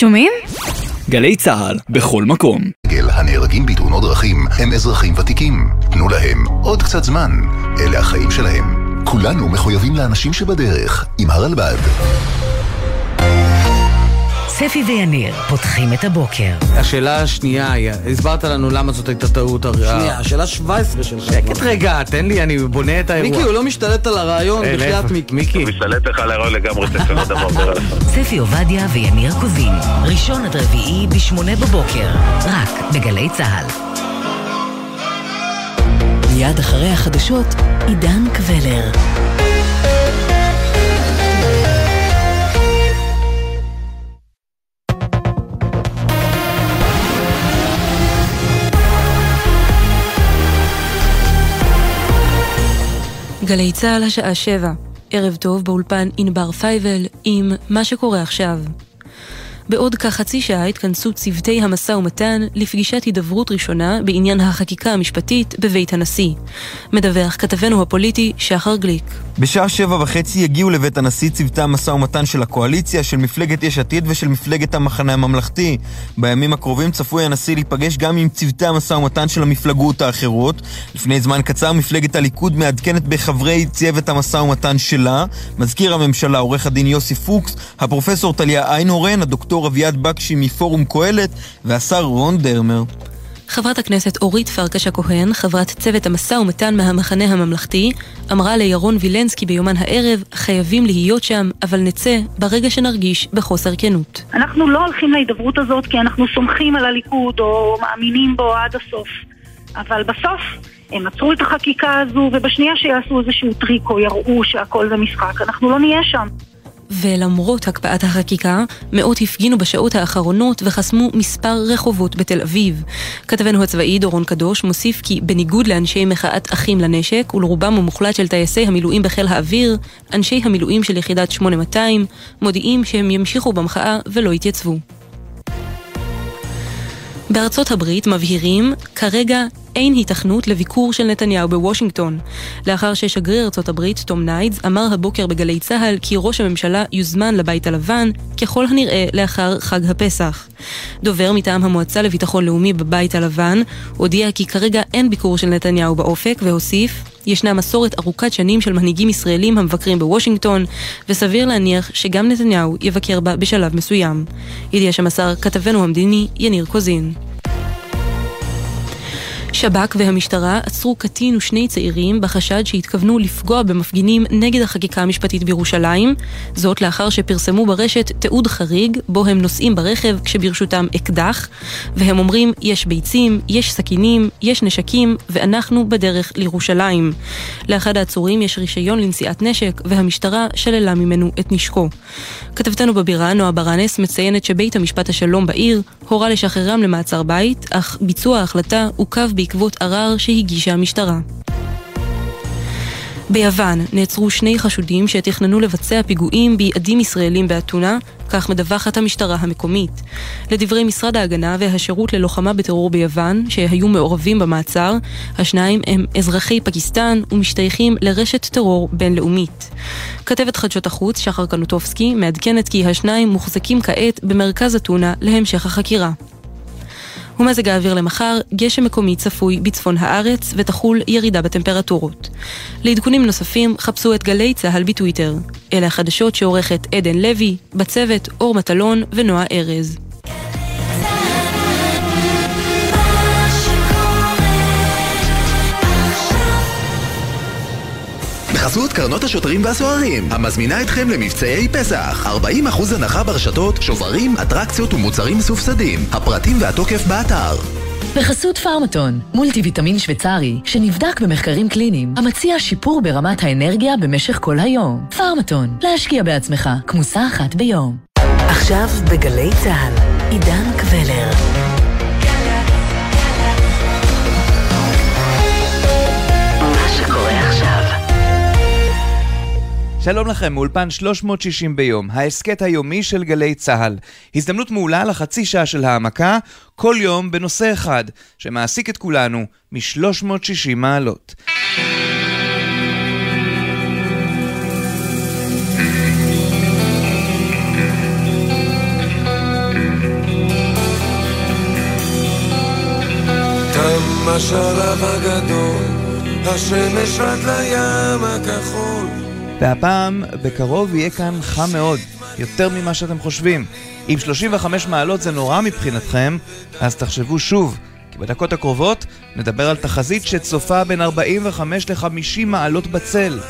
שומעים? גלי צה"ל, בכל מקום. הנהרגים בתאונות דרכים הם אזרחים ותיקים. תנו להם עוד קצת זמן. אלה החיים שלהם. כולנו מחויבים לאנשים שבדרך, עם הרלב"ד. ספי ויניר פותחים את הבוקר. השאלה השנייה היא, הסברת לנו למה זאת הייתה טעות הר... שנייה, השאלה 17 שלך. שקט רגע, תן לי, אני בונה את האירוע. מיקי, הוא לא משתלט על הרעיון, בחייאת מיקי. הוא משתלט לך על הרעיון לגמרי, זה לא דבר עובר עליך. ספי עובדיה ויניר קוזין, ראשון עד רביעי בשמונה בבוקר, רק בגלי צה"ל. מיד אחרי החדשות, עידן קבלר. גלי צה"ל השעה שבע, ערב טוב באולפן ענבר פייבל עם מה שקורה עכשיו. בעוד כחצי שעה התכנסו צוותי המשא ומתן לפגישת הידברות ראשונה בעניין החקיקה המשפטית בבית הנשיא. מדווח כתבנו הפוליטי שחר גליק. בשעה שבע וחצי יגיעו לבית הנשיא צוותי המשא ומתן של הקואליציה, של מפלגת יש עתיד ושל מפלגת המחנה הממלכתי. בימים הקרובים צפוי הנשיא להיפגש גם עם צוותי המשא ומתן של המפלגות האחרות. לפני זמן קצר מפלגת הליכוד מעדכנת בחברי צוות המשא ומתן שלה. מזכיר הממשלה עורך הדין יוסי פוקס, הפרופסור טליה איינהורן, הדוקטור אביעד בקשי מפורום קהלת והשר רון דרמר. חברת הכנסת אורית פרקש הכהן, חברת צוות המשא ומתן מהמחנה הממלכתי, אמרה לירון וילנסקי ביומן הערב, חייבים להיות שם, אבל נצא ברגע שנרגיש בחוסר כנות. אנחנו לא הולכים להידברות הזאת כי אנחנו סומכים על הליכוד או מאמינים בו עד הסוף. אבל בסוף הם עצרו את החקיקה הזו, ובשנייה שיעשו איזשהו טריק או יראו שהכל זה משחק, אנחנו לא נהיה שם. ולמרות הקפאת החקיקה, מאות הפגינו בשעות האחרונות וחסמו מספר רחובות בתל אביב. כתבנו הצבאי דורון קדוש מוסיף כי בניגוד לאנשי מחאת אחים לנשק ולרובם המוחלט של טייסי המילואים בחיל האוויר, אנשי המילואים של יחידת 8200 מודיעים שהם ימשיכו במחאה ולא יתייצבו. בארצות הברית מבהירים, כרגע אין היתכנות לביקור של נתניהו בוושינגטון. לאחר ששגריר ארצות הברית, תום ניידס, אמר הבוקר בגלי צה"ל כי ראש הממשלה יוזמן לבית הלבן, ככל הנראה לאחר חג הפסח. דובר מטעם המועצה לביטחון לאומי בבית הלבן, הודיע כי כרגע אין ביקור של נתניהו באופק, והוסיף, ישנה מסורת ארוכת שנים של מנהיגים ישראלים המבקרים בוושינגטון, וסביר להניח שגם נתניהו יבקר בה בשלב מסוים. ידיעה שמסר כתבנו המדיני יניר קוזין. שב"כ והמשטרה עצרו קטין ושני צעירים בחשד שהתכוונו לפגוע במפגינים נגד החקיקה המשפטית בירושלים, זאת לאחר שפרסמו ברשת תיעוד חריג בו הם נוסעים ברכב כשברשותם אקדח, והם אומרים יש ביצים, יש סכינים, יש נשקים ואנחנו בדרך לירושלים. לאחד העצורים יש רישיון לנשיאת נשק והמשטרה שללה ממנו את נשקו. כתבתנו בבירה נועה ברנס מציינת שבית המשפט השלום בעיר הורה לשחררם למעצר בית, אך ביצוע ההחלטה עוכב בעקבות ערר שהגישה המשטרה. ביוון נעצרו שני חשודים שתכננו לבצע פיגועים ביעדים ישראלים באתונה, כך מדווחת המשטרה המקומית. לדברי משרד ההגנה והשירות ללוחמה בטרור ביוון, שהיו מעורבים במעצר, השניים הם אזרחי פקיסטן ומשתייכים לרשת טרור בינלאומית. כתבת חדשות החוץ, שחר קנוטובסקי, מעדכנת כי השניים מוחזקים כעת במרכז אתונה להמשך החקירה. ומזג האוויר למחר, גשם מקומי צפוי בצפון הארץ ותחול ירידה בטמפרטורות. לעדכונים נוספים, חפשו את גלי צה"ל בטוויטר. אלה החדשות שעורכת עדן לוי, בצוות אור מטלון ונועה ארז. בחסות קרנות השוטרים והסוהרים, המזמינה אתכם למבצעי פסח. 40% הנחה ברשתות, שוברים, אטרקציות ומוצרים מסובסדים. הפרטים והתוקף באתר. בחסות פארמטון, מולטי ויטמין שוויצרי, שנבדק במחקרים קליניים, המציע שיפור ברמת האנרגיה במשך כל היום. פארמטון, להשקיע בעצמך, כמוסה אחת ביום. עכשיו בגלי צה"ל, עידן קבלר. שלום לכם, מאולפן 360 ביום, ההסכת היומי של גלי צה"ל. הזדמנות מעולה לחצי שעה של העמקה, כל יום בנושא אחד, שמעסיק את כולנו מ-360 מעלות. השלב הגדול, השמש עד לים הכחול והפעם בקרוב יהיה כאן חם מאוד, יותר ממה שאתם חושבים. אם 35 מעלות זה נורא מבחינתכם, אז תחשבו שוב, כי בדקות הקרובות נדבר על תחזית שצופה בין 45 ל-50 מעלות בצל.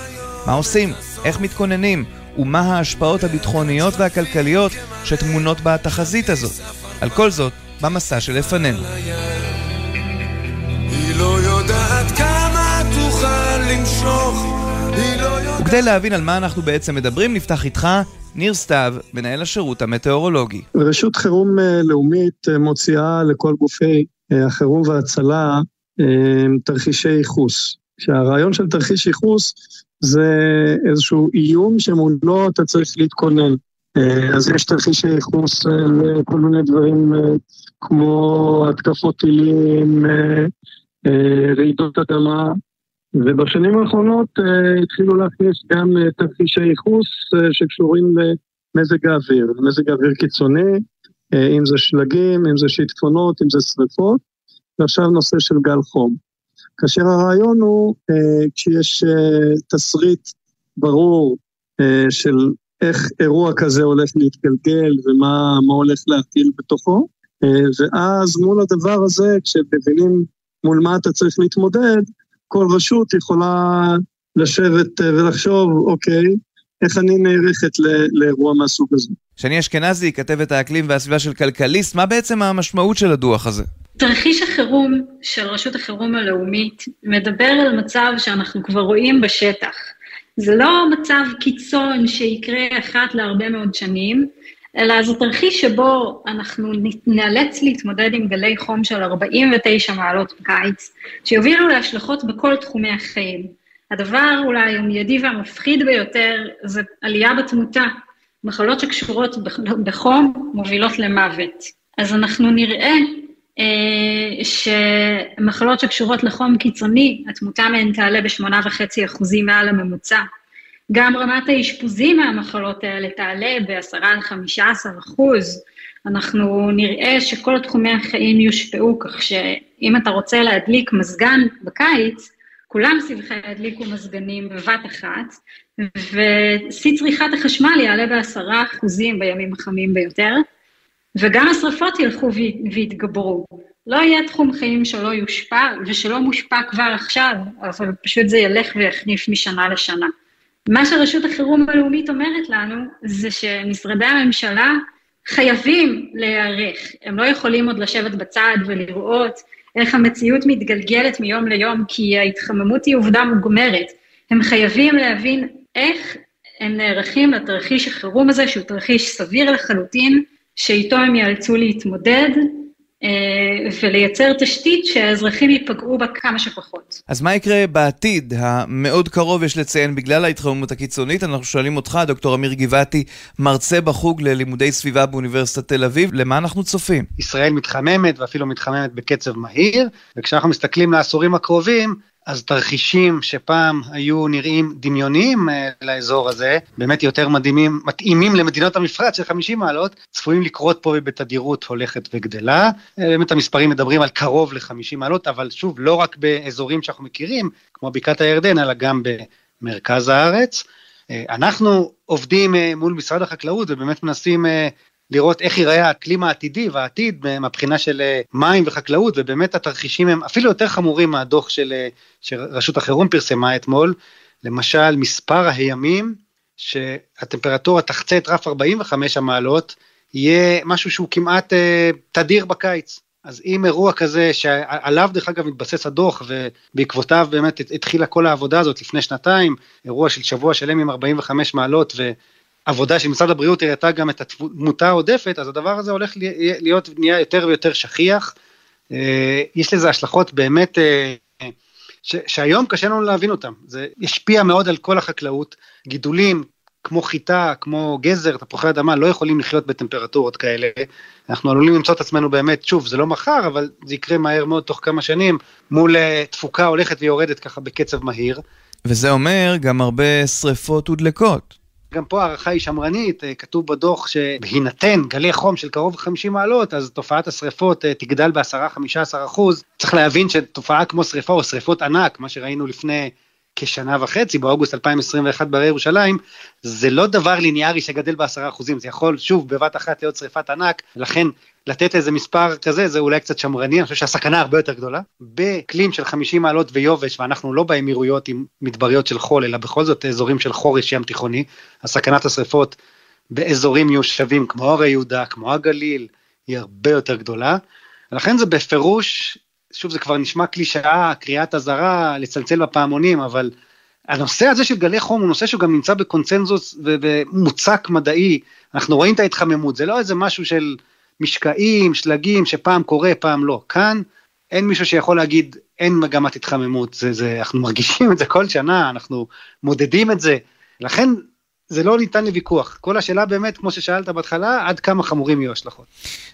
מה עושים? איך מתכוננים? ומה ההשפעות הביטחוניות והכלכליות שטמונות בתחזית הזאת? על כל זאת, במסע שלפנינו. היא לא יודעת כמה תוכל למשוך. וכדי להבין על מה אנחנו בעצם מדברים, נפתח איתך ניר סתיו, מנהל השירות המטאורולוגי. רשות חירום אה, לאומית אה, מוציאה לכל גופי אה, החירום וההצלה תרחישי ייחוס. שהרעיון של תרחיש ייחוס זה איזשהו איום שמולו אתה צריך להתכונן. אז יש תרחישי ייחוס לכל מיני דברים כמו התקפות טילים, רעידות אדמה, ובשנים האחרונות uh, התחילו להכניס גם uh, תרחישי ייחוס uh, שקשורים למזג האוויר, מזג האוויר קיצוני, uh, אם זה שלגים, אם זה שיטפונות, אם זה שריפות, ועכשיו נושא של גל חום. כאשר הרעיון הוא, uh, כשיש uh, תסריט ברור uh, של איך אירוע כזה הולך להתגלגל ומה הולך להטיל בתוכו, uh, ואז מול הדבר הזה, כשמבינים מול מה אתה צריך להתמודד, כל רשות יכולה לשבת אה, ולחשוב, אוקיי, איך אני נערכת לאירוע מהסוג הזה. שני אשכנזי, כתבת האקלים והסביבה של כלכליסט, מה בעצם המשמעות של הדוח הזה? תרחיש החירום של רשות החירום הלאומית מדבר על מצב שאנחנו כבר רואים בשטח. זה לא מצב קיצון שיקרה אחת להרבה מאוד שנים, אלא זה תרחיש שבו אנחנו נאלץ להתמודד עם גלי חום של 49 מעלות בקיץ, שיובילו להשלכות בכל תחומי החיים. הדבר אולי המיידי והמפחיד ביותר זה עלייה בתמותה. מחלות שקשורות בחום מובילות למוות. אז אנחנו נראה אה, שמחלות שקשורות לחום קיצוני, התמותה מהן תעלה ב-8.5% מעל הממוצע. גם רמת האשפוזים מהמחלות האלה תעלה ב-10 עד 15 אחוז. אנחנו נראה שכל תחומי החיים יושפעו, כך שאם אתה רוצה להדליק מזגן בקיץ, כולם סביבך ידליקו מזגנים בבת אחת, ושיא צריכת החשמל יעלה בעשרה אחוזים בימים החמים ביותר, וגם השרפות ילכו ויתגברו. לא יהיה תחום חיים שלא יושפע, ושלא מושפע כבר עכשיו, אבל פשוט זה ילך ויחניף משנה לשנה. מה שרשות החירום הלאומית אומרת לנו, זה שמשרדי הממשלה חייבים להיערך. הם לא יכולים עוד לשבת בצד ולראות איך המציאות מתגלגלת מיום ליום, כי ההתחממות היא עובדה מוגמרת. הם חייבים להבין איך הם נערכים לתרחיש החירום הזה, שהוא תרחיש סביר לחלוטין, שאיתו הם ייאלצו להתמודד, ולייצר תשתית שהאזרחים ייפגעו בה כמה שפחות. אז מה יקרה בעתיד המאוד קרוב, יש לציין, בגלל ההתחממות הקיצונית? אנחנו שואלים אותך, דוקטור אמיר גבעתי, מרצה בחוג ללימודי סביבה באוניברסיטת תל אביב, למה אנחנו צופים? ישראל מתחממת ואפילו מתחממת בקצב מהיר, וכשאנחנו מסתכלים לעשורים הקרובים, אז תרחישים שפעם היו נראים דמיוניים אה, לאזור הזה, באמת יותר מדהימים, מתאימים למדינות המפרץ של 50 מעלות, צפויים לקרות פה בתדירות הולכת וגדלה. אה, באמת המספרים מדברים על קרוב ל-50 מעלות, אבל שוב, לא רק באזורים שאנחנו מכירים, כמו בקעת הירדן, אלא גם במרכז הארץ. אה, אנחנו עובדים מול משרד החקלאות ובאמת מנסים לראות איך ייראה האקלים העתידי והעתיד מהבחינה של אה, מים וחקלאות, ובאמת התרחישים הם אפילו יותר חמורים מהדוח של, אה, שרשות החירום פרסמה אתמול, למשל מספר הימים שהטמפרטורה תחצה את רף 45 המעלות, יהיה משהו שהוא כמעט אה, תדיר בקיץ. אז אם אירוע כזה שעליו דרך אגב מתבסס הדוח ובעקבותיו באמת התחילה כל העבודה הזאת לפני שנתיים, אירוע של שבוע שלם עם 45 מעלות עבודה של משרד הבריאות הראתה גם את התמותה העודפת, אז הדבר הזה הולך להיות, נהיה יותר ויותר שכיח. אה, יש לזה השלכות באמת, אה, ש, שהיום קשה לנו להבין אותן. זה ישפיע מאוד על כל החקלאות, גידולים כמו חיטה, כמו גזר, תפוחי אדמה, לא יכולים לחיות בטמפרטורות כאלה. אנחנו עלולים למצוא את עצמנו באמת, שוב, זה לא מחר, אבל זה יקרה מהר מאוד תוך כמה שנים, מול אה, תפוקה הולכת ויורדת ככה בקצב מהיר. וזה אומר גם הרבה שריפות ודלקות. גם פה ההערכה היא שמרנית, אה, כתוב בדוח שבהינתן גלי חום של קרוב ל-50 מעלות, אז תופעת השריפות אה, תגדל ב-10-15 אחוז. צריך להבין שתופעה כמו שריפה או שריפות ענק, מה שראינו לפני כשנה וחצי, באוגוסט 2021 בהרי ירושלים, זה לא דבר ליניארי שגדל בעשרה אחוזים, זה יכול שוב בבת אחת להיות שריפת ענק, לכן לתת איזה מספר כזה זה אולי קצת שמרני, אני חושב שהסכנה הרבה יותר גדולה. באקלים של 50 מעלות ויובש, ואנחנו לא באמירויות עם מדבריות של חול, אלא בכל זאת אזורים של חורש ים תיכוני, הסכנת השריפות באזורים מיושבים כמו הרי יהודה, כמו הגליל, היא הרבה יותר גדולה. ולכן זה בפירוש שוב, זה כבר נשמע קלישאה, קריאת אזהרה, לצלצל בפעמונים, אבל הנושא הזה של גלי חום הוא נושא שהוא גם נמצא בקונצנזוס ומוצק מדעי, אנחנו רואים את ההתחממות, זה לא איזה משהו של משקעים, שלגים, שפעם קורה, פעם לא. כאן אין מישהו שיכול להגיד, אין מגמת התחממות, זה, זה, אנחנו מרגישים את זה כל שנה, אנחנו מודדים את זה, לכן זה לא ניתן לוויכוח. כל השאלה באמת, כמו ששאלת בהתחלה, עד כמה חמורים יהיו השלכות.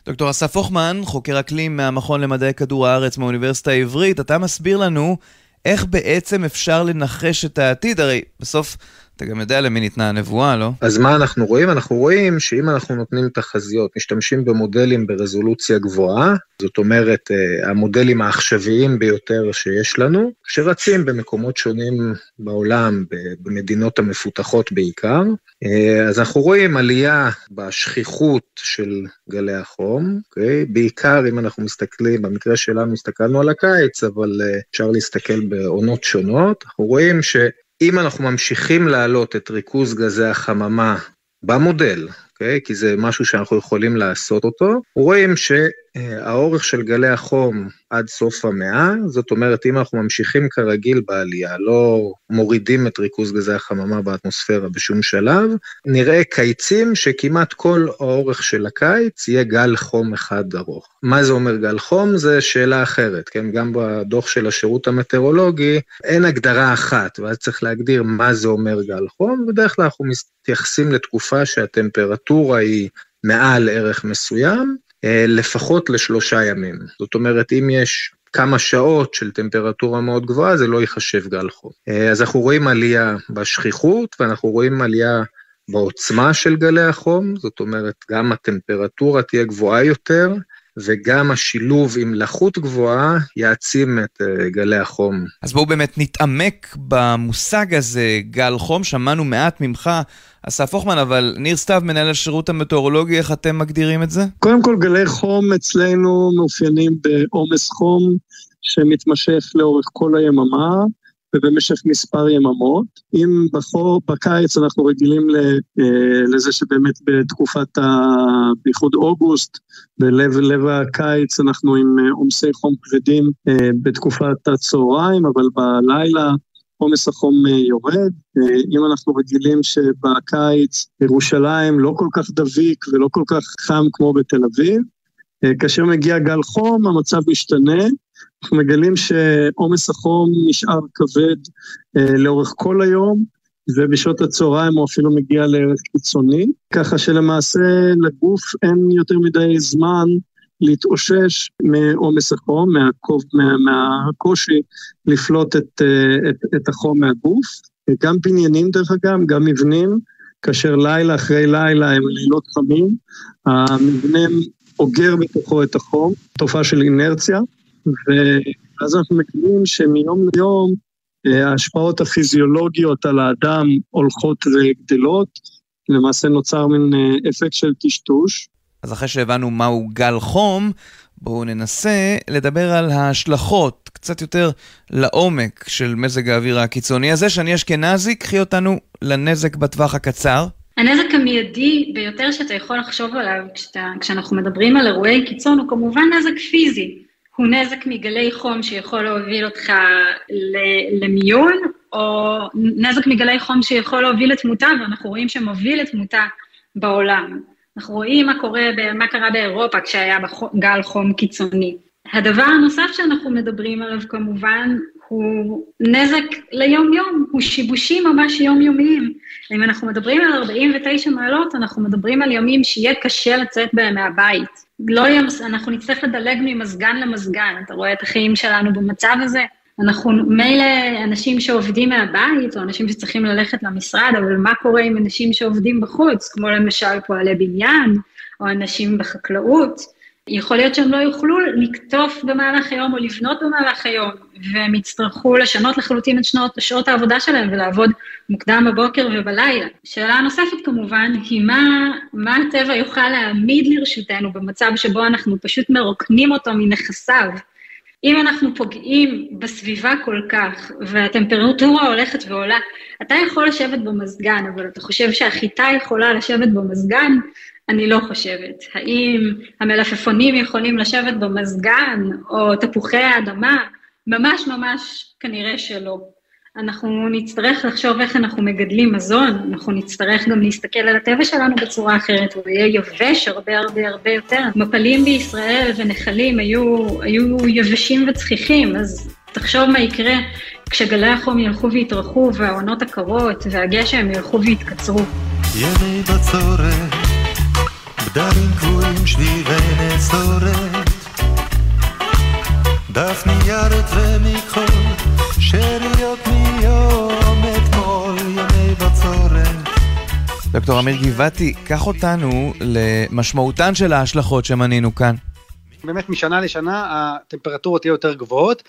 דוקטור אסף הוכמן, חוקר אקלים מהמכון למדעי כדור הארץ מהאוניברסיטה העברית, אתה מסביר לנו איך בעצם אפשר לנחש את העתיד, הרי בסוף אתה גם יודע למי ניתנה הנבואה, לא? אז מה אנחנו רואים? אנחנו רואים שאם אנחנו נותנים תחזיות, משתמשים במודלים ברזולוציה גבוהה, זאת אומרת, אה, המודלים העכשוויים ביותר שיש לנו, שרצים במקומות שונים בעולם, במדינות המפותחות בעיקר, אה, אז אנחנו רואים עלייה בשכיחות של גלי החום, okay? אוקיי? בעיקר אם אנחנו מסתכלים, במקרה שלנו הסתכלנו על הקיץ, אבל אה, אפשר להסתכל בעונות שונות, אנחנו רואים ש... אם אנחנו ממשיכים להעלות את ריכוז גזי החממה במודל, אוקיי? כי זה משהו שאנחנו יכולים לעשות אותו, רואים שהאורך של גלי החום עד סוף המאה, זאת אומרת, אם אנחנו ממשיכים כרגיל בעלייה, לא מורידים את ריכוז גזי החממה באטמוספירה בשום שלב, נראה קיצים שכמעט כל האורך של הקיץ יהיה גל חום אחד ארוך. מה זה אומר גל חום? זה שאלה אחרת, כן? גם בדוח של השירות המטאורולוגי אין הגדרה אחת, ואז צריך להגדיר מה זה אומר גל חום, בדרך כלל אנחנו מתייחסים לתקופה שהטמפרטורה היא מעל ערך מסוים, אה, לפחות לשלושה ימים. זאת אומרת, אם יש כמה שעות של טמפרטורה מאוד גבוהה, זה לא ייחשב גל חום. אה, אז אנחנו רואים עלייה בשכיחות, ואנחנו רואים עלייה בעוצמה של גלי החום, זאת אומרת, גם הטמפרטורה תהיה גבוהה יותר, וגם השילוב עם לחות גבוהה יעצים את uh, גלי החום. אז בואו באמת נתעמק במושג הזה, גל חום, שמענו מעט ממך, אסף הוכמן, אבל ניר סתיו, מנהל השירות המטאורולוגי, איך אתם מגדירים את זה? קודם כל, גלי חום אצלנו מאופיינים בעומס חום שמתמשך לאורך כל היממה. ובמשך מספר יממות. אם בחור, בקיץ אנחנו רגילים אה, לזה שבאמת בתקופת, ה... בייחוד אוגוסט, בלב לב הקיץ אנחנו עם אה, עומסי חום כבדים אה, בתקופת הצהריים, אבל בלילה עומס החום יורד. אם אנחנו רגילים שבקיץ ירושלים לא כל כך דביק ולא כל כך חם כמו בתל אביב, כאשר מגיע גל חום המצב משתנה, אנחנו מגלים שעומס החום נשאר כבד אה, לאורך כל היום, ובשעות הצהריים הוא אפילו מגיע לערך קיצוני, ככה שלמעשה לגוף אין יותר מדי זמן להתאושש מעומס החום, מהקוב, מה, מהקושי לפלוט את, אה, את, את החום מהגוף. גם בניינים דרך אגב, גם מבנים, כאשר לילה אחרי לילה הם לילות חמים, המבנה אוגר בתוכו את החום, תופעה של אינרציה, ואז אנחנו מגלים שמיום ליום אה, ההשפעות הפיזיולוגיות על האדם הולכות וגדלות, למעשה נוצר מין אה, אפקט של טשטוש. אז אחרי שהבנו מהו גל חום, בואו ננסה לדבר על ההשלכות קצת יותר לעומק של מזג האוויר הקיצוני הזה. שאני אשכנזי, קחי אותנו לנזק בטווח הקצר. הנזק המיידי ביותר שאתה יכול לחשוב עליו כשאתה, כשאנחנו מדברים על אירועי קיצון הוא כמובן נזק פיזי. הוא נזק מגלי חום שיכול להוביל אותך למיון, או נזק מגלי חום שיכול להוביל לתמותה, ואנחנו רואים שמוביל לתמותה בעולם. אנחנו רואים מה קורה, מה קרה באירופה כשהיה גל חום קיצוני. הדבר הנוסף שאנחנו מדברים עליו כמובן הוא נזק ליום-יום, הוא שיבושים ממש יומיומיים. אם אנחנו מדברים על 49 מעלות, אנחנו מדברים על ימים שיהיה קשה לצאת בהם מהבית. לא יהיה, אנחנו נצטרך לדלג ממזגן למזגן, אתה רואה את החיים שלנו במצב הזה? אנחנו מילא אנשים שעובדים מהבית, או אנשים שצריכים ללכת למשרד, אבל מה קורה עם אנשים שעובדים בחוץ, כמו למשל פועלי בניין, או אנשים בחקלאות? יכול להיות שהם לא יוכלו לקטוף במהלך היום או לבנות במהלך היום, והם יצטרכו לשנות לחלוטין את שנות, שעות העבודה שלהם ולעבוד מוקדם בבוקר ובלילה. שאלה נוספת כמובן, היא מה, מה הטבע יוכל להעמיד לרשותנו במצב שבו אנחנו פשוט מרוקנים אותו מנכסיו. אם אנחנו פוגעים בסביבה כל כך, והטמפרטורה הולכת ועולה, אתה יכול לשבת במזגן, אבל אתה חושב שהחיטה יכולה לשבת במזגן? אני לא חושבת. האם המלפפונים יכולים לשבת במזגן, או תפוחי האדמה? ממש ממש כנראה שלא. אנחנו נצטרך לחשוב איך אנחנו מגדלים מזון, אנחנו נצטרך גם להסתכל על הטבע שלנו בצורה אחרת, הוא יהיה יבש הרבה הרבה הרבה יותר. מפלים בישראל ונחלים היו, היו יבשים וצחיחים, אז תחשוב מה יקרה כשגלי החום ילכו ויתרחו והעונות הקרות והגשם ילכו ויתקצרו. ימי בצורת, דף ניירת ומכחול, שאריות מיום אתמול, ימי בצורת. דוקטור אמיר גבעתי, קח אותנו למשמעותן של ההשלכות שמנינו כאן. באמת משנה לשנה הטמפרטורות יהיו יותר גבוהות.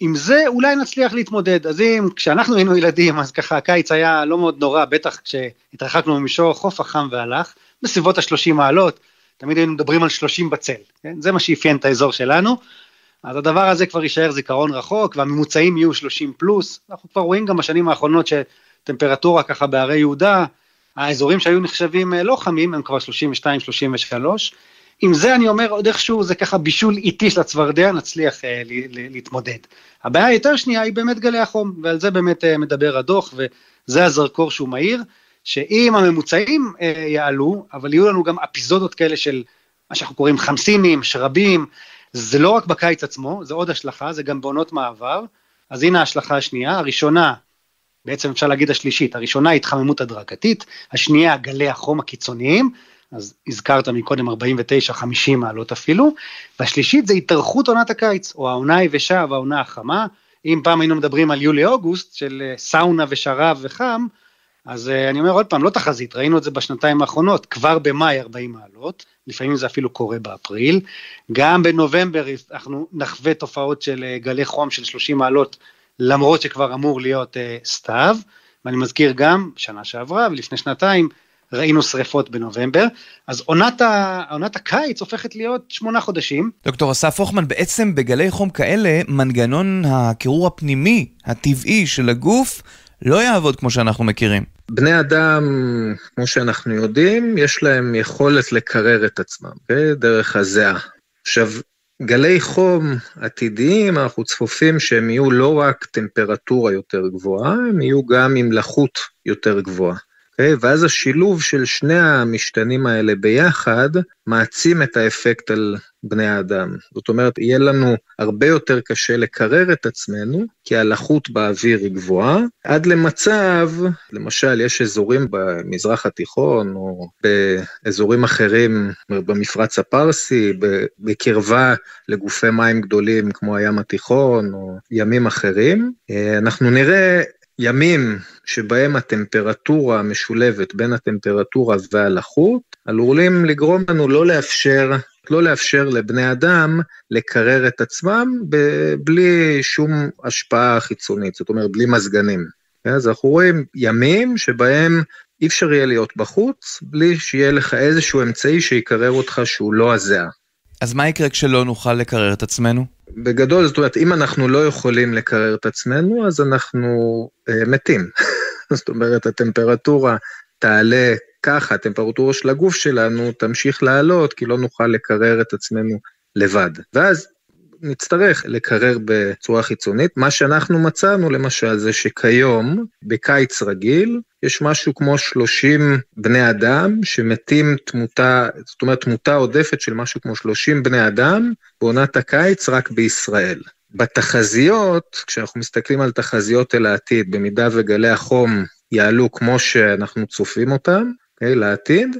עם זה אולי נצליח להתמודד. אז אם כשאנחנו היינו ילדים, אז ככה הקיץ היה לא מאוד נורא, בטח כשהתרחקנו ממישור החוף החם והלך, בסביבות ה-30 מעלות, תמיד היינו מדברים על 30 בצל, כן? זה מה שאפיין את האזור שלנו. אז הדבר הזה כבר יישאר זיכרון רחוק, והממוצעים יהיו 30 פלוס. אנחנו כבר רואים גם בשנים האחרונות שטמפרטורה ככה בהרי יהודה, האזורים שהיו נחשבים אה, לא חמים הם כבר 32-33. עם זה אני אומר עוד איכשהו זה ככה בישול איטי של הצפרדע, נצליח אה, להתמודד. הבעיה היותר שנייה היא באמת גלי החום, ועל זה באמת אה, מדבר הדוח, וזה הזרקור שהוא מהיר, שאם הממוצעים אה, יעלו, אבל יהיו לנו גם אפיזודות כאלה של מה שאנחנו קוראים חמסינים, שרבים, זה לא רק בקיץ עצמו, זה עוד השלכה, זה גם בעונות מעבר. אז הנה ההשלכה השנייה, הראשונה, בעצם אפשר להגיד השלישית, הראשונה התחממות הדרגתית, השנייה גלי החום הקיצוניים, אז הזכרת מקודם 49-50 מעלות אפילו, והשלישית זה התארכות עונת הקיץ, או העונה היבשה והעונה החמה, אם פעם היינו מדברים על יולי-אוגוסט של אה, סאונה ושרב וחם, אז uh, אני אומר עוד פעם, לא תחזית, ראינו את זה בשנתיים האחרונות, כבר במאי 40 מעלות, לפעמים זה אפילו קורה באפריל, גם בנובמבר אנחנו נחווה תופעות של uh, גלי חום של 30 מעלות, למרות שכבר אמור להיות uh, סתיו, ואני מזכיר גם, שנה שעברה ולפני שנתיים, ראינו שריפות בנובמבר, אז עונת, ה, עונת הקיץ הופכת להיות שמונה חודשים. דוקטור אסף הוכמן, בעצם בגלי חום כאלה, מנגנון הקירור הפנימי, הטבעי של הגוף, לא יעבוד כמו שאנחנו מכירים. בני אדם, כמו שאנחנו יודעים, יש להם יכולת לקרר את עצמם, okay? אוקיי? דרך הזיעה. עכשיו, גלי חום עתידיים, אנחנו צפופים שהם יהיו לא רק טמפרטורה יותר גבוהה, הם יהיו גם עם לחות יותר גבוהה. Okay, אוקיי? ואז השילוב של שני המשתנים האלה ביחד מעצים את האפקט על בני האדם. זאת אומרת, יהיה לנו הרבה יותר קשה לקרר את עצמנו, כי הלחות באוויר היא גבוהה, עד למצב, למשל, יש אזורים במזרח התיכון, או באזורים אחרים במפרץ הפרסי, בקרבה לגופי מים גדולים כמו הים התיכון, או ימים אחרים, אה, אנחנו נראה ימים שבהם הטמפרטורה המשולבת בין הטמפרטורה והלחות, עלולים לגרום לנו לא לאפשר, לא לאפשר לבני אדם לקרר את עצמם בלי שום השפעה חיצונית, זאת אומרת, בלי מזגנים. אז אנחנו רואים ימים שבהם אי אפשר יהיה להיות בחוץ, בלי שיהיה לך איזשהו אמצעי שיקרר אותך שהוא לא הזיעה. אז מה יקרה כשלא נוכל לקרר את עצמנו? בגדול, זאת אומרת, אם אנחנו לא יכולים לקרר את עצמנו, אז אנחנו אה, מתים. זאת אומרת, הטמפרטורה תעלה ככה, הטמפרטורה של הגוף שלנו תמשיך לעלות, כי לא נוכל לקרר את עצמנו לבד. ואז נצטרך לקרר בצורה חיצונית. מה שאנחנו מצאנו למשל זה שכיום, בקיץ רגיל, יש משהו כמו 30 בני אדם שמתים תמותה, זאת אומרת תמותה עודפת של משהו כמו 30 בני אדם בעונת הקיץ רק בישראל. בתחזיות, כשאנחנו מסתכלים על תחזיות אל העתיד, במידה וגלי החום יעלו כמו שאנחנו צופים אותם, okay, אוקיי, לעתיד,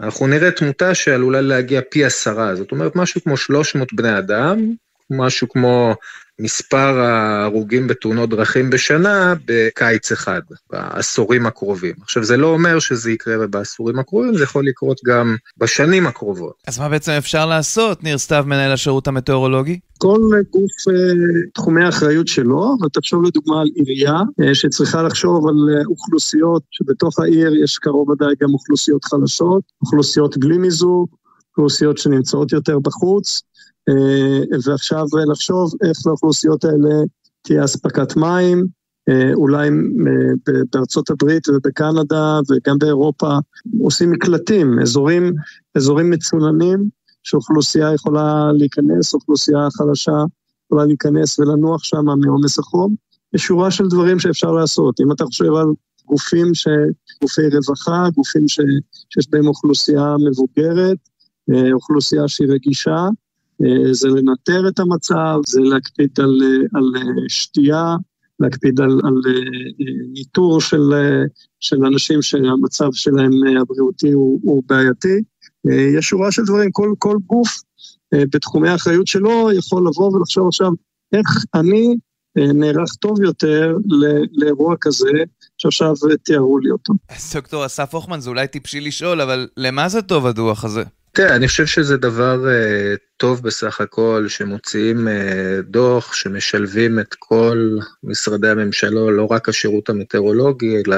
אנחנו נראה תמותה שעלולה להגיע פי עשרה, זאת אומרת משהו כמו 300 בני אדם, משהו כמו מספר ההרוגים בתאונות דרכים בשנה בקיץ אחד, בעשורים הקרובים. עכשיו, זה לא אומר שזה יקרה בעשורים הקרובים, זה יכול לקרות גם בשנים הקרובות. אז מה בעצם אפשר לעשות, ניר סתיו, מנהל השירות המטאורולוגי? כל גוף אה, תחומי האחריות שלו, אבל תחשוב לדוגמה על עירייה אה, שצריכה לחשוב על אה, אוכלוסיות שבתוך העיר יש קרוב ודאי גם אוכלוסיות חלשות, אוכלוסיות בלי מיזוג, אוכלוסיות שנמצאות יותר בחוץ, ועכשיו לחשוב איך לאוכלוסיות האלה תהיה אספקת מים, אולי בארצות הברית ובקנדה וגם באירופה עושים מקלטים, אזורים, אזורים מצוננים שאוכלוסייה יכולה להיכנס, אוכלוסייה חלשה יכולה להיכנס ולנוח שם מעומס החום. יש שורה של דברים שאפשר לעשות. אם אתה חושב על גופים, ש... גופי רווחה, גופים ש... שיש בהם אוכלוסייה מבוגרת, אה, אוכלוסייה שהיא רגישה, אה, זה לנטר את המצב, זה להקפיד על, אה, על שתייה, להקפיד על, על ניטור של, של אנשים שהמצב שלהם הבריאותי הוא, הוא בעייתי. אה, יש שורה של דברים, כל, כל גוף אה, בתחומי האחריות שלו יכול לבוא ולחשוב עכשיו איך אני אה, נערך טוב יותר לאירוע כזה, שעכשיו תיארו לי אותו. דוקטור אסף הוכמן, זה אולי טיפשי לשאול, אבל למה זה טוב הדוח הזה? תראה, אני חושב שזה דבר uh, טוב בסך הכל, שמוציאים uh, דוח, שמשלבים את כל משרדי הממשלה, לא רק השירות המטאורולוגי, אלא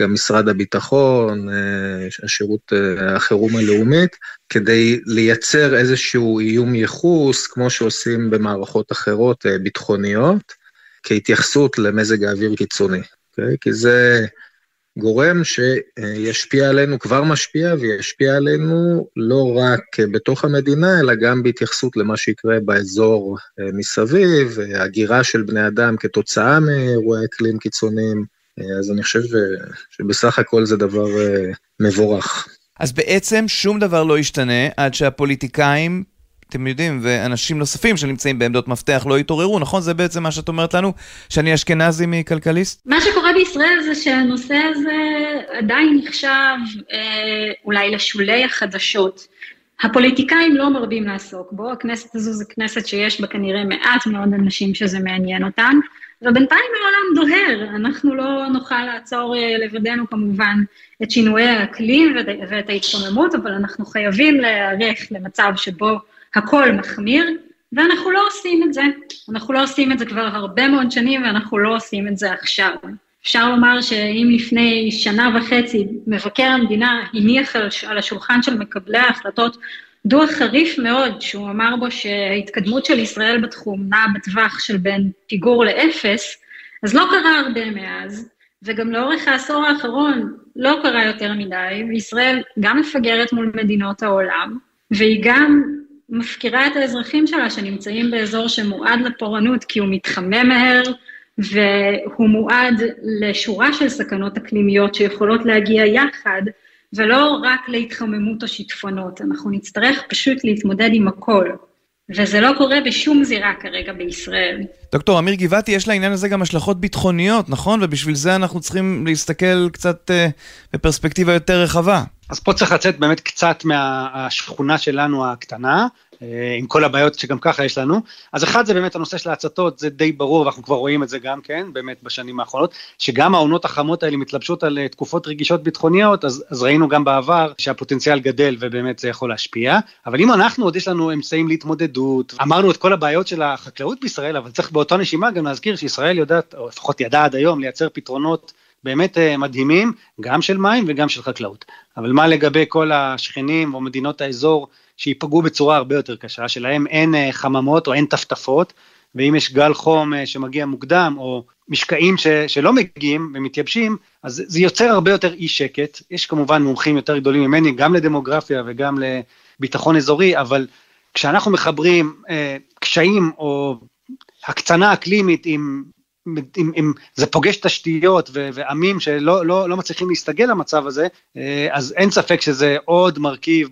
גם משרד הביטחון, uh, השירות uh, החירום הלאומית, כדי לייצר איזשהו איום ייחוס, כמו שעושים במערכות אחרות uh, ביטחוניות, כהתייחסות למזג האוויר קיצוני. Okay? אוקיי? כי זה... גורם שישפיע עלינו, כבר משפיע וישפיע עלינו לא רק בתוך המדינה, אלא גם בהתייחסות למה שיקרה באזור אה, מסביב, הגירה של בני אדם כתוצאה מאירועי אקלים קיצוניים, אה, אז אני חושב שבסך הכל זה דבר אה, מבורך. אז בעצם שום דבר לא ישתנה עד שהפוליטיקאים אתם יודעים, ואנשים נוספים שנמצאים בעמדות מפתח לא יתעוררו, נכון? זה בעצם מה שאת אומרת לנו, שאני אשכנזי מכלכליסט? מה שקורה בישראל זה שהנושא הזה עדיין נחשב אה, אולי לשולי החדשות. הפוליטיקאים לא מרבים לעסוק בו, הכנסת הזו זו כנסת שיש בה כנראה מעט מאוד אנשים שזה מעניין אותם, ובינתיים העולם דוהר, אנחנו לא נוכל לעצור אה, לבדנו כמובן את שינויי האקלים ואת ההתקוממות, אבל אנחנו חייבים להיערך למצב שבו הכל מחמיר, ואנחנו לא עושים את זה. אנחנו לא עושים את זה כבר הרבה מאוד שנים, ואנחנו לא עושים את זה עכשיו. אפשר לומר שאם לפני שנה וחצי מבקר המדינה הניח על השולחן של מקבלי ההחלטות דוח חריף מאוד, שהוא אמר בו שההתקדמות של ישראל בתחום נעה בטווח של בין פיגור לאפס, אז לא קרה הרבה מאז, וגם לאורך העשור האחרון לא קרה יותר מדי, וישראל גם מפגרת מול מדינות העולם, והיא גם מפקירה את האזרחים שלה שנמצאים באזור שמועד לפורענות כי הוא מתחמם מהר והוא מועד לשורה של סכנות אקלימיות שיכולות להגיע יחד, ולא רק להתחממות או שיטפונות, אנחנו נצטרך פשוט להתמודד עם הכל. וזה לא קורה בשום זירה כרגע בישראל. דוקטור אמיר גבעתי, יש לעניין הזה גם השלכות ביטחוניות, נכון? ובשביל זה אנחנו צריכים להסתכל קצת uh, בפרספקטיבה יותר רחבה. אז פה צריך לצאת באמת קצת מהשכונה שלנו הקטנה, אה, עם כל הבעיות שגם ככה יש לנו. אז אחד זה באמת הנושא של ההצתות, זה די ברור, ואנחנו כבר רואים את זה גם כן, באמת בשנים האחרונות, שגם העונות החמות האלה מתלבשות על אה, תקופות רגישות ביטחוניות, אז, אז ראינו גם בעבר שהפוטנציאל גדל ובאמת זה יכול להשפיע. אבל אם אנחנו עוד יש לנו אמצעים להתמודדות, אמרנו את כל הבעיות של החקלאות בישראל, אבל צריך באותה נשימה גם להזכיר שישראל יודעת, או לפחות ידעה עד היום, לייצר פתרונות באמת אה, מדהימים, גם של מים וגם של חקלאות. אבל מה לגבי כל השכנים או מדינות האזור שייפגעו בצורה הרבה יותר קשה, שלהם אין אה, חממות או אין טפטפות, ואם יש גל חום אה, שמגיע מוקדם, או משקעים ש, שלא מגיעים ומתייבשים, אז זה יוצר הרבה יותר אי שקט. יש כמובן מומחים יותר גדולים ממני, גם לדמוגרפיה וגם לביטחון אזורי, אבל כשאנחנו מחברים אה, קשיים או הקצנה אקלימית עם אם, אם זה פוגש תשתיות ו, ועמים שלא לא, לא מצליחים להסתגל למצב הזה, אה, אז אין ספק שזה עוד מרכיב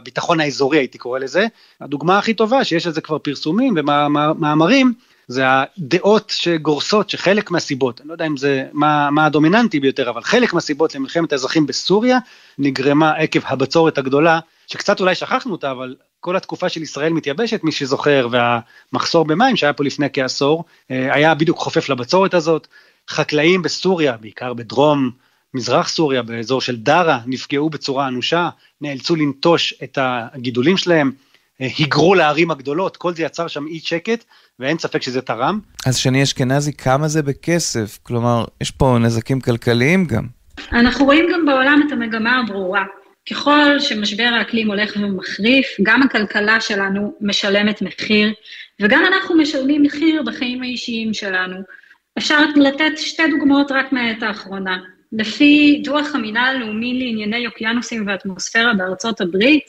בביטחון האזורי הייתי קורא לזה. הדוגמה הכי טובה שיש לזה כבר פרסומים ומאמרים, זה הדעות שגורסות שחלק מהסיבות, אני לא יודע אם זה מה, מה הדומיננטי ביותר, אבל חלק מהסיבות למלחמת האזרחים בסוריה נגרמה עקב הבצורת הגדולה, שקצת אולי שכחנו אותה, אבל כל התקופה של ישראל מתייבשת, מי שזוכר, והמחסור במים שהיה פה לפני כעשור, אה, היה בדיוק חופף לבצורת הזאת. חקלאים בסוריה, בעיקר בדרום מזרח סוריה, באזור של דארה, נפגעו בצורה אנושה, נאלצו לנטוש את הגידולים שלהם, אה, היגרו לערים הגדולות, כל זה יצר שם אי שקט, ואין ספק שזה תרם. אז שני אשכנזי, כמה זה בכסף? כלומר, יש פה נזקים כלכליים גם. אנחנו רואים גם בעולם את המגמה הברורה. ככל שמשבר האקלים הולך ומחריף, גם הכלכלה שלנו משלמת מחיר, וגם אנחנו משלמים מחיר בחיים האישיים שלנו. אפשר לתת שתי דוגמאות רק מהעת האחרונה. לפי דוח המינהל הלאומי לענייני אוקיינוסים ואטמוספירה בארצות הברית,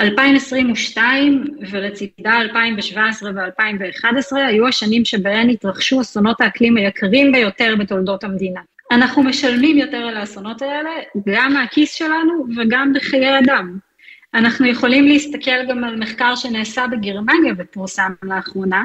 2022 ולצידה 2017 ו-2011 היו השנים שבהן התרחשו אסונות האקלים היקרים ביותר בתולדות המדינה. אנחנו משלמים יותר על האסונות האלה, גם מהכיס שלנו וגם בחיי אדם. אנחנו יכולים להסתכל גם על מחקר שנעשה בגרמניה ופורסם לאחרונה,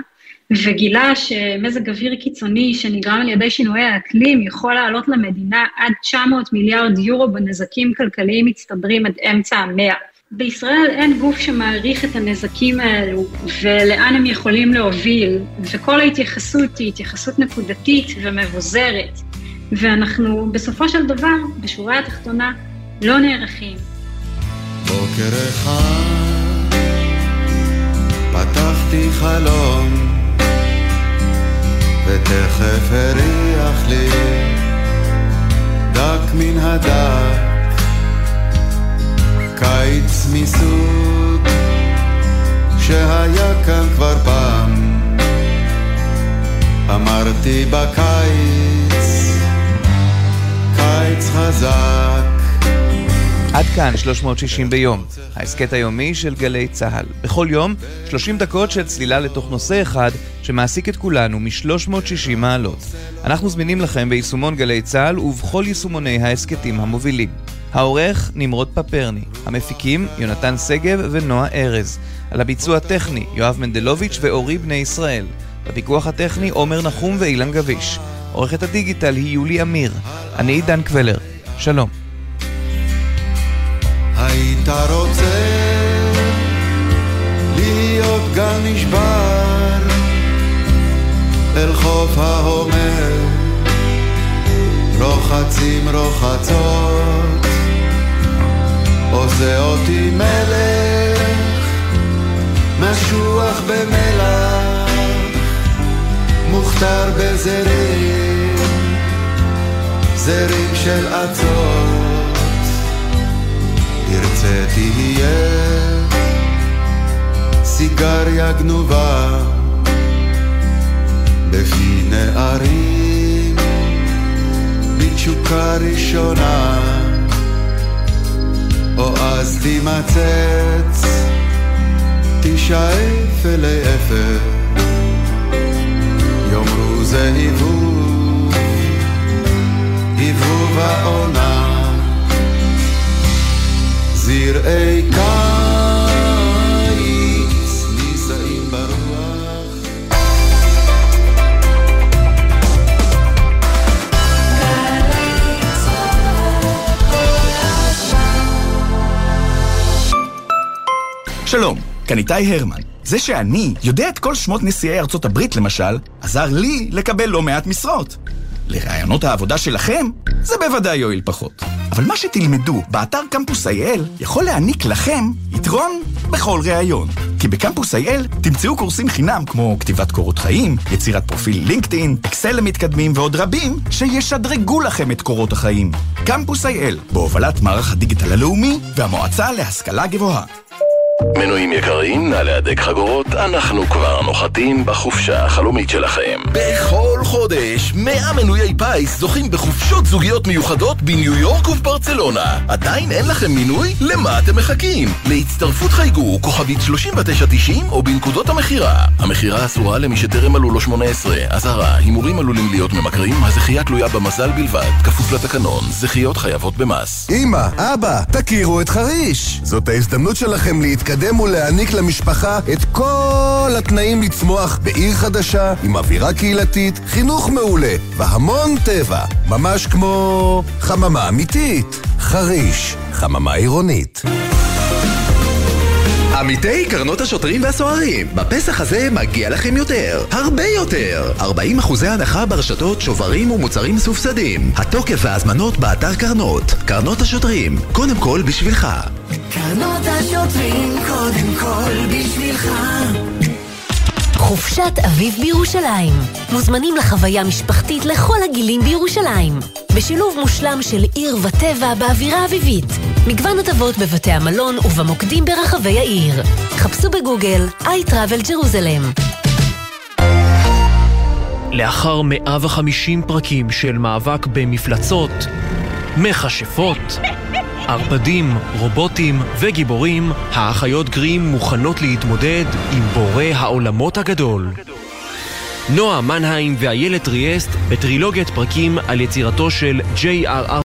וגילה שמזג אוויר קיצוני שנגרם על ידי שינויי האקלים יכול לעלות למדינה עד 900 מיליארד יורו בנזקים כלכליים מצטברים עד אמצע המאה. בישראל אין גוף שמעריך את הנזקים האלו ולאן הם יכולים להוביל, וכל ההתייחסות היא התייחסות נקודתית ומבוזרת, ואנחנו בסופו של דבר, בשורה התחתונה, לא נערכים. בוקר אחד פתחתי חלום ותכף הריח לי דק מן הדק, קיץ מסוג שהיה כאן כבר פעם. אמרתי בקיץ, קיץ חזק עד כאן 360 ביום, ההסכת היומי של גלי צה"ל. בכל יום, 30 דקות של צלילה לתוך נושא אחד שמעסיק את כולנו מ-360 מעלות. אנחנו זמינים לכם ביישומון גלי צה"ל ובכל יישומוני ההסכתים המובילים. העורך נמרוד פפרני, המפיקים יונתן שגב ונועה ארז, על הביצוע הטכני יואב מנדלוביץ' ואורי בני ישראל, בפיקוח הטכני עומר נחום ואילן גביש. עורכת הדיגיטל היא יולי אמיר. אני עידן קבלר. שלום. היית רוצה להיות גל נשבר אל חוף ההומר רוחצים רוחצות עושה אותי מלך משוח במלח מוכתר בזרים זרים של עצות תרצה תהיה סיגריה גנובה בפי נערים בתשוקה ראשונה. או אז תימצץ תשאף אלי אפר יאמרו זה היבוב היבוב העונה זרעי קיץ נישאים ברוח שלום, כאן איתי הרמן. זה שאני יודע את כל שמות נשיאי ארצות הברית, למשל, עזר לי לקבל לא מעט משרות. לרעיונות העבודה שלכם, זה בוודאי יועיל פחות. אבל מה שתלמדו באתר קמפוס אייל יכול להעניק לכם יתרון בכל ראיון. כי בקמפוס אייל תמצאו קורסים חינם כמו כתיבת קורות חיים, יצירת פרופיל לינקדאין, אקסל למתקדמים ועוד רבים שישדרגו לכם את קורות החיים. קמפוס אייל, בהובלת מערך הדיגיטל הלאומי והמועצה להשכלה גבוהה. מנויים יקרים, נא להדק חגורות, אנחנו כבר נוחתים בחופשה החלומית שלכם. בכל חודש, 100 מנויי פיס זוכים בחופשות זוגיות מיוחדות בניו יורק ובברצלונה. עדיין אין לכם מינוי? למה אתם מחכים? להצטרפות חייגו כוכבית 3990 או בנקודות המכירה. המכירה אסורה למי שטרם מלאו לו 18. אזהרה, הימורים עלולים להיות ממכרים, הזכייה תלויה במזל בלבד. כפוף לתקנון, זכיות חייבות במס. אמא, אבא, תכירו את חריש. זאת ההזדמנות שלכם להתקדם ולהעניק למשפחה את כל התנאים לצמוח בעיר חדשה, עם אווירה קהילתית, חינוך מעולה והמון טבע. ממש כמו חממה אמיתית. חריש, חממה עירונית. עמיתי קרנות השוטרים והסוהרים, בפסח הזה מגיע לכם יותר, הרבה יותר. 40 אחוזי הנחה ברשתות, שוברים ומוצרים מסופסדים. התוקף וההזמנות באתר קרנות. קרנות השוטרים, קודם כל בשבילך. קרנות השוטרים, קודם כל בשבילך. חופשת אביב בירושלים. מוזמנים לחוויה משפחתית לכל הגילים בירושלים. בשילוב מושלם של עיר וטבע באווירה אביבית. מגוון הטבות בבתי המלון ובמוקדים ברחבי העיר. חפשו בגוגל iTravel Jerusalem. לאחר 150 פרקים של מאבק במפלצות, מכשפות, ערפדים, רובוטים וגיבורים, האחיות גרים מוכנות להתמודד עם בורא העולמות הגדול. נועה מנהיים ואיילת ריאסט בטרילוגיית פרקים על יצירתו של J.R.R.